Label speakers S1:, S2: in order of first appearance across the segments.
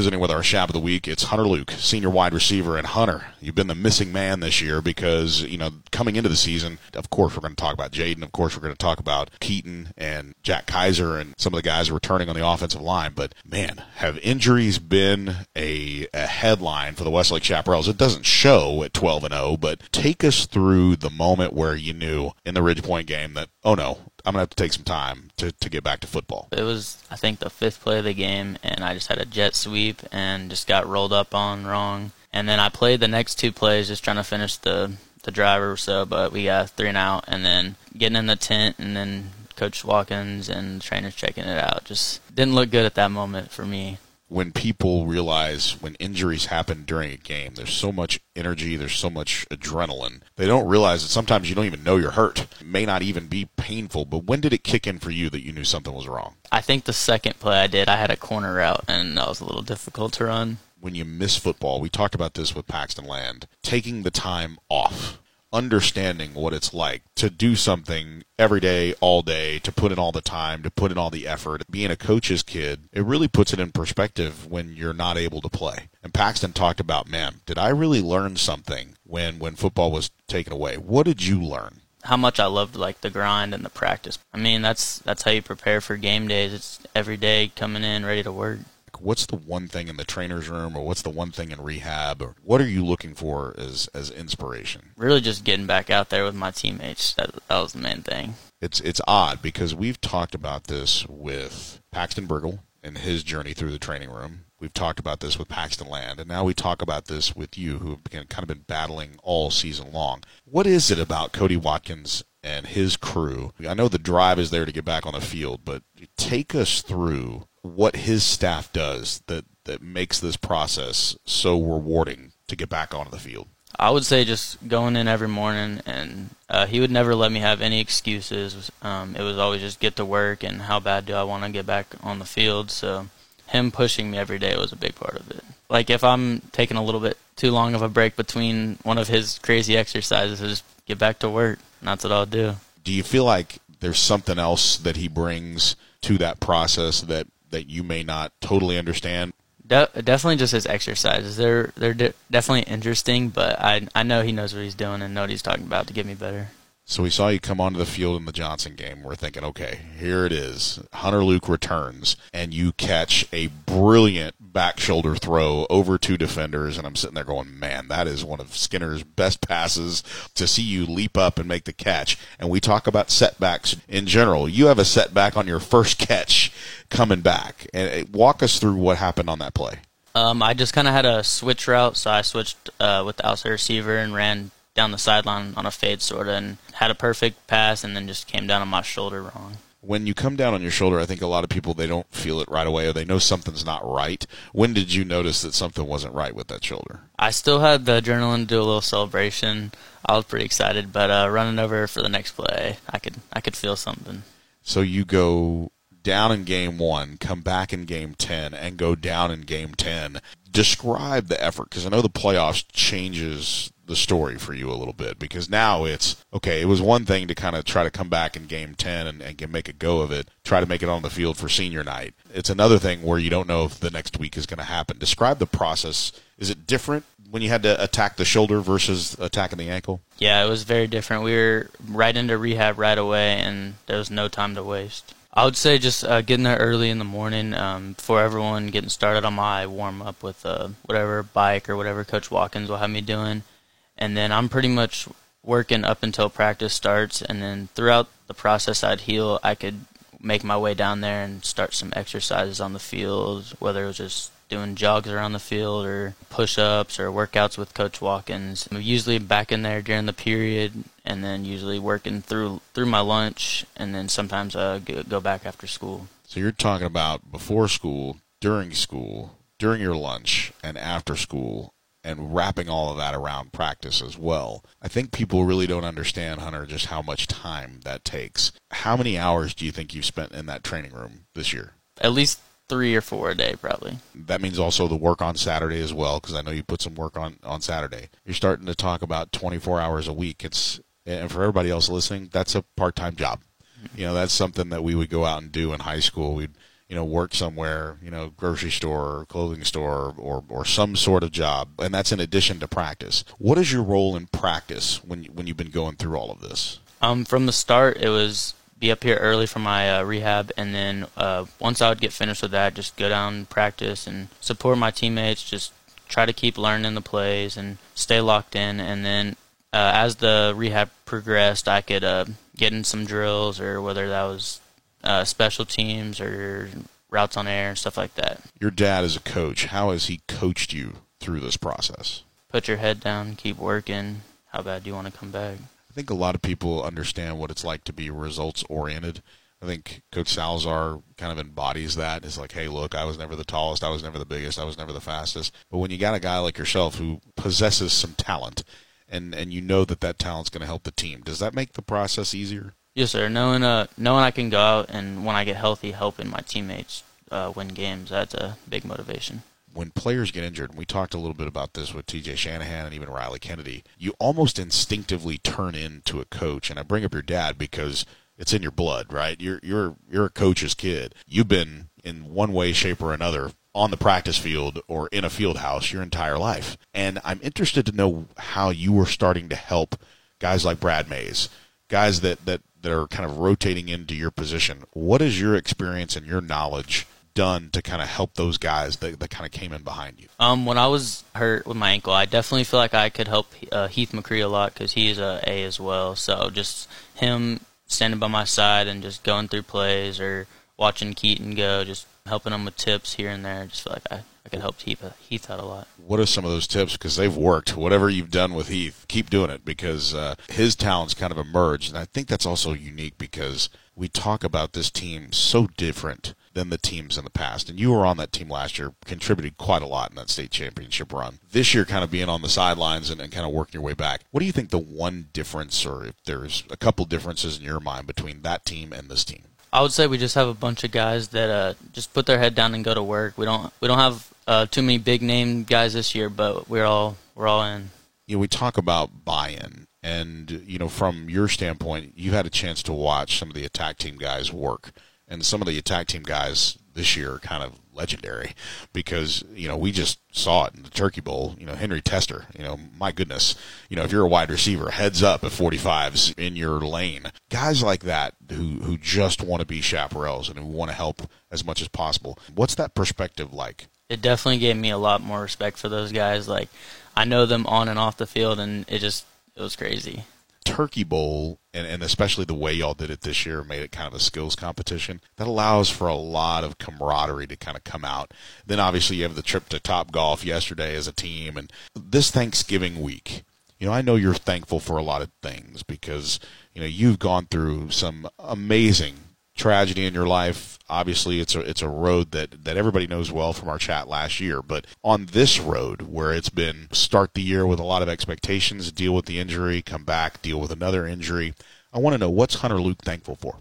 S1: Visiting with our Chap of the Week, it's Hunter Luke, senior wide receiver. And Hunter, you've been the missing man this year because, you know, coming into the season, of course, we're going to talk about Jaden. Of course, we're going to talk about Keaton and Jack Kaiser and some of the guys returning on the offensive line. But, man, have injuries been a, a headline for the Westlake Chaparrals? It doesn't show at 12 and 0, but take us through the moment where you knew in the Ridgepoint game that, oh no, I'm gonna have to take some time to, to get back to football.
S2: It was I think the fifth play of the game, and I just had a jet sweep and just got rolled up on wrong. And then I played the next two plays just trying to finish the the driver or so, but we got three and out, and then getting in the tent, and then Coach Watkins and trainers checking it out. Just didn't look good at that moment for me
S1: when people realize when injuries happen during a game, there's so much energy, there's so much adrenaline. They don't realize that sometimes you don't even know you're hurt. It may not even be painful, but when did it kick in for you that you knew something was wrong?
S2: I think the second play I did, I had a corner route, and that was a little difficult to run.
S1: When you miss football, we talked about this with Paxton Land, taking the time off understanding what it's like to do something every day, all day, to put in all the time, to put in all the effort. Being a coach's kid, it really puts it in perspective when you're not able to play. And Paxton talked about, man, did I really learn something when when football was taken away? What did you learn?
S2: How much I loved like the grind and the practice. I mean, that's that's how you prepare for game days. It's every day coming in ready to work
S1: what's the one thing in the trainer's room or what's the one thing in rehab or what are you looking for as as inspiration
S2: really just getting back out there with my teammates that, that was the main thing
S1: it's it's odd because we've talked about this with Paxton Briggle and his journey through the training room We've talked about this with Paxton Land, and now we talk about this with you, who have been, kind of been battling all season long. What is it about Cody Watkins and his crew? I know the drive is there to get back on the field, but take us through what his staff does that that makes this process so rewarding to get back onto the field?
S2: I would say just going in every morning, and uh, he would never let me have any excuses. Um, it was always just get to work, and how bad do I want to get back on the field? So him pushing me every day was a big part of it. Like if I'm taking a little bit too long of a break between one of his crazy exercises, just get back to work. And that's what I'll do.
S1: Do you feel like there's something else that he brings to that process that that you may not totally understand?
S2: De- definitely just his exercises. They're they're de- definitely interesting, but I I know he knows what he's doing and know what he's talking about to get me better.
S1: So we saw you come onto the field in the Johnson game. We're thinking, okay, here it is. Hunter Luke returns, and you catch a brilliant back shoulder throw over two defenders. And I'm sitting there going, man, that is one of Skinner's best passes to see you leap up and make the catch. And we talk about setbacks in general. You have a setback on your first catch coming back. And walk us through what happened on that play.
S2: Um, I just kind of had a switch route, so I switched uh, with the outside receiver and ran down the sideline on a fade sort of and had a perfect pass and then just came down on my shoulder wrong.
S1: When you come down on your shoulder, I think a lot of people they don't feel it right away or they know something's not right. When did you notice that something wasn't right with that shoulder?
S2: I still had the adrenaline to do a little celebration. I was pretty excited, but uh, running over for the next play, I could I could feel something.
S1: So you go down in game one, come back in game 10, and go down in game 10. Describe the effort because I know the playoffs changes the story for you a little bit because now it's okay. It was one thing to kind of try to come back in game 10 and, and make a go of it, try to make it on the field for senior night. It's another thing where you don't know if the next week is going to happen. Describe the process. Is it different when you had to attack the shoulder versus attacking the ankle?
S2: Yeah, it was very different. We were right into rehab right away, and there was no time to waste. I would say just uh, getting there early in the morning um, before everyone getting started on my warm up with uh, whatever bike or whatever Coach Watkins will have me doing and then I'm pretty much working up until practice starts, and then throughout the process I'd heal, I could make my way down there and start some exercises on the field, whether it was just doing jogs around the field or push-ups or workouts with Coach Watkins. I'm usually back in there during the period, and then usually working through through my lunch, and then sometimes uh, go back after school.
S1: So you're talking about before school, during school, during your lunch, and after school, and wrapping all of that around practice as well. I think people really don't understand, Hunter, just how much time that takes. How many hours do you think you've spent in that training room this year?
S2: At least three or four a day, probably.
S1: That means also the work on Saturday as well, because I know you put some work on on Saturday. You're starting to talk about 24 hours a week. It's and for everybody else listening, that's a part time job. Mm-hmm. You know, that's something that we would go out and do in high school. We'd you know, work somewhere, you know, grocery store, clothing store, or or some sort of job, and that's in addition to practice. What is your role in practice when when you've been going through all of this?
S2: Um, from the start, it was be up here early for my uh, rehab, and then uh, once I would get finished with that, just go down and practice and support my teammates. Just try to keep learning the plays and stay locked in. And then uh, as the rehab progressed, I could uh, get in some drills, or whether that was uh, special teams or routes on air and stuff like that.
S1: Your dad is a coach. How has he coached you through this process?
S2: Put your head down, keep working. How bad do you want to come back?
S1: I think a lot of people understand what it's like to be results oriented. I think Coach Salazar kind of embodies that. It's like, hey, look, I was never the tallest, I was never the biggest, I was never the fastest. But when you got a guy like yourself who possesses some talent, and and you know that that talent's going to help the team, does that make the process easier?
S2: Yes, sir. Knowing uh knowing I can go out and when I get healthy, helping my teammates uh, win games, that's a big motivation
S1: when players get injured, and we talked a little bit about this with TJ Shanahan and even Riley Kennedy, you almost instinctively turn into a coach. And I bring up your dad because it's in your blood, right? You're you're you're a coach's kid. You've been in one way, shape, or another on the practice field or in a field house your entire life. And I'm interested to know how you were starting to help guys like Brad Mays, guys that, that, that are kind of rotating into your position. What is your experience and your knowledge done to kind of help those guys that, that kind of came in behind you?
S2: Um, when I was hurt with my ankle, I definitely feel like I could help uh, Heath McCree a lot because he is a A as well. So just him standing by my side and just going through plays or watching Keaton go, just helping him with tips here and there. Just feel like I, I can help Heath, Heath out a lot.
S1: What are some of those tips? Because they've worked. Whatever you've done with Heath, keep doing it because uh, his talents kind of emerged. And I think that's also unique because we talk about this team so different than the teams in the past. And you were on that team last year, contributed quite a lot in that state championship run. This year, kind of being on the sidelines and, and kind of working your way back. What do you think the one difference, or if there's a couple differences in your mind between that team and this team?
S2: I would say we just have a bunch of guys that uh, just put their head down and go to work. We don't we don't have uh, too many big name guys this year, but we're all we're all in.
S1: You know, we talk about buy-in, and you know, from your standpoint, you had a chance to watch some of the attack team guys work and some of the attack team guys this year kind of legendary because you know we just saw it in the Turkey Bowl. You know Henry Tester. You know my goodness. You know if you're a wide receiver, heads up at 45s in your lane. Guys like that who who just want to be chaparrals and who want to help as much as possible. What's that perspective like?
S2: It definitely gave me a lot more respect for those guys. Like I know them on and off the field, and it just it was crazy.
S1: Turkey Bowl, and, and especially the way y'all did it this year, made it kind of a skills competition. That allows for a lot of camaraderie to kind of come out. Then obviously you have the trip to Top Golf yesterday as a team, and this Thanksgiving week. You know, I know you're thankful for a lot of things because you know you've gone through some amazing tragedy in your life. Obviously, it's a it's a road that that everybody knows well from our chat last year. But on this road, where it's been start the year with a lot of expectations, deal with the injury, come back, deal with another injury. I want to know what's Hunter Luke thankful for.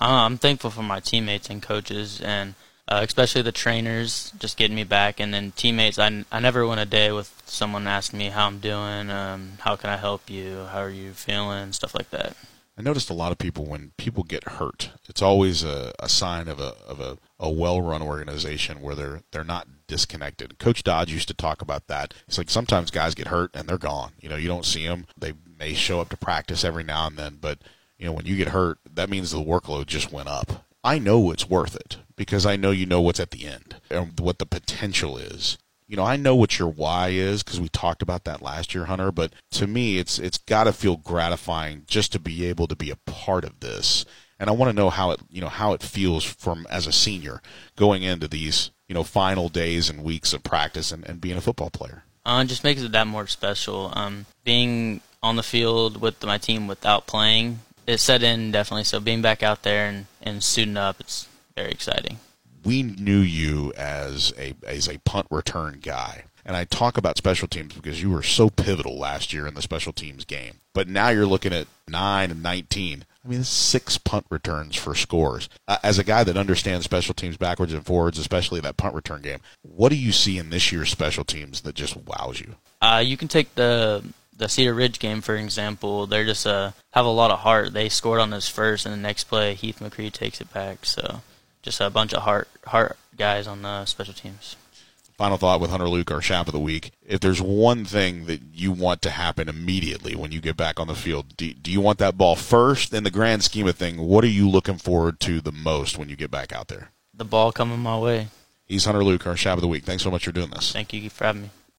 S2: Uh, I'm thankful for my teammates and coaches, and uh, especially the trainers, just getting me back, and then teammates. I, I never went a day with someone asking me how I'm doing, um, how can I help you, how are you feeling, stuff like that.
S1: I noticed a lot of people when people get hurt, it's always a, a sign of a of a, a well run organization where they're they're not disconnected. Coach Dodge used to talk about that. It's like sometimes guys get hurt and they're gone. You know, you don't see them. They may show up to practice every now and then, but you know, when you get hurt, that means the workload just went up. I know it's worth it because I know you know what's at the end and what the potential is you know, I know what your why is because we talked about that last year, Hunter. But to me, it's it's got to feel gratifying just to be able to be a part of this. And I want to know how it, you know, how it feels from as a senior going into these, you know, final days and weeks of practice and, and being a football player.
S2: Uh, just makes it that more special. Um, being on the field with my team without playing, it set in definitely. So being back out there and, and suiting up, it's very exciting
S1: we knew you as a as a punt return guy. And I talk about special teams because you were so pivotal last year in the special teams game. But now you're looking at 9 and 19. I mean, six punt returns for scores. Uh, as a guy that understands special teams backwards and forwards, especially that punt return game, what do you see in this year's special teams that just wows you?
S2: Uh, you can take the the Cedar Ridge game for example. They're just uh, have a lot of heart. They scored on this first, and the next play Heath McCree takes it back. So just a bunch of heart heart guys on the special teams.
S1: Final thought with Hunter Luke, our Chap of the Week. If there's one thing that you want to happen immediately when you get back on the field, do, do you want that ball first? In the grand scheme of thing, what are you looking forward to the most when you get back out there?
S2: The ball coming my way.
S1: He's Hunter Luke, our Chap of the Week. Thanks so much for doing this.
S2: Thank you for having me.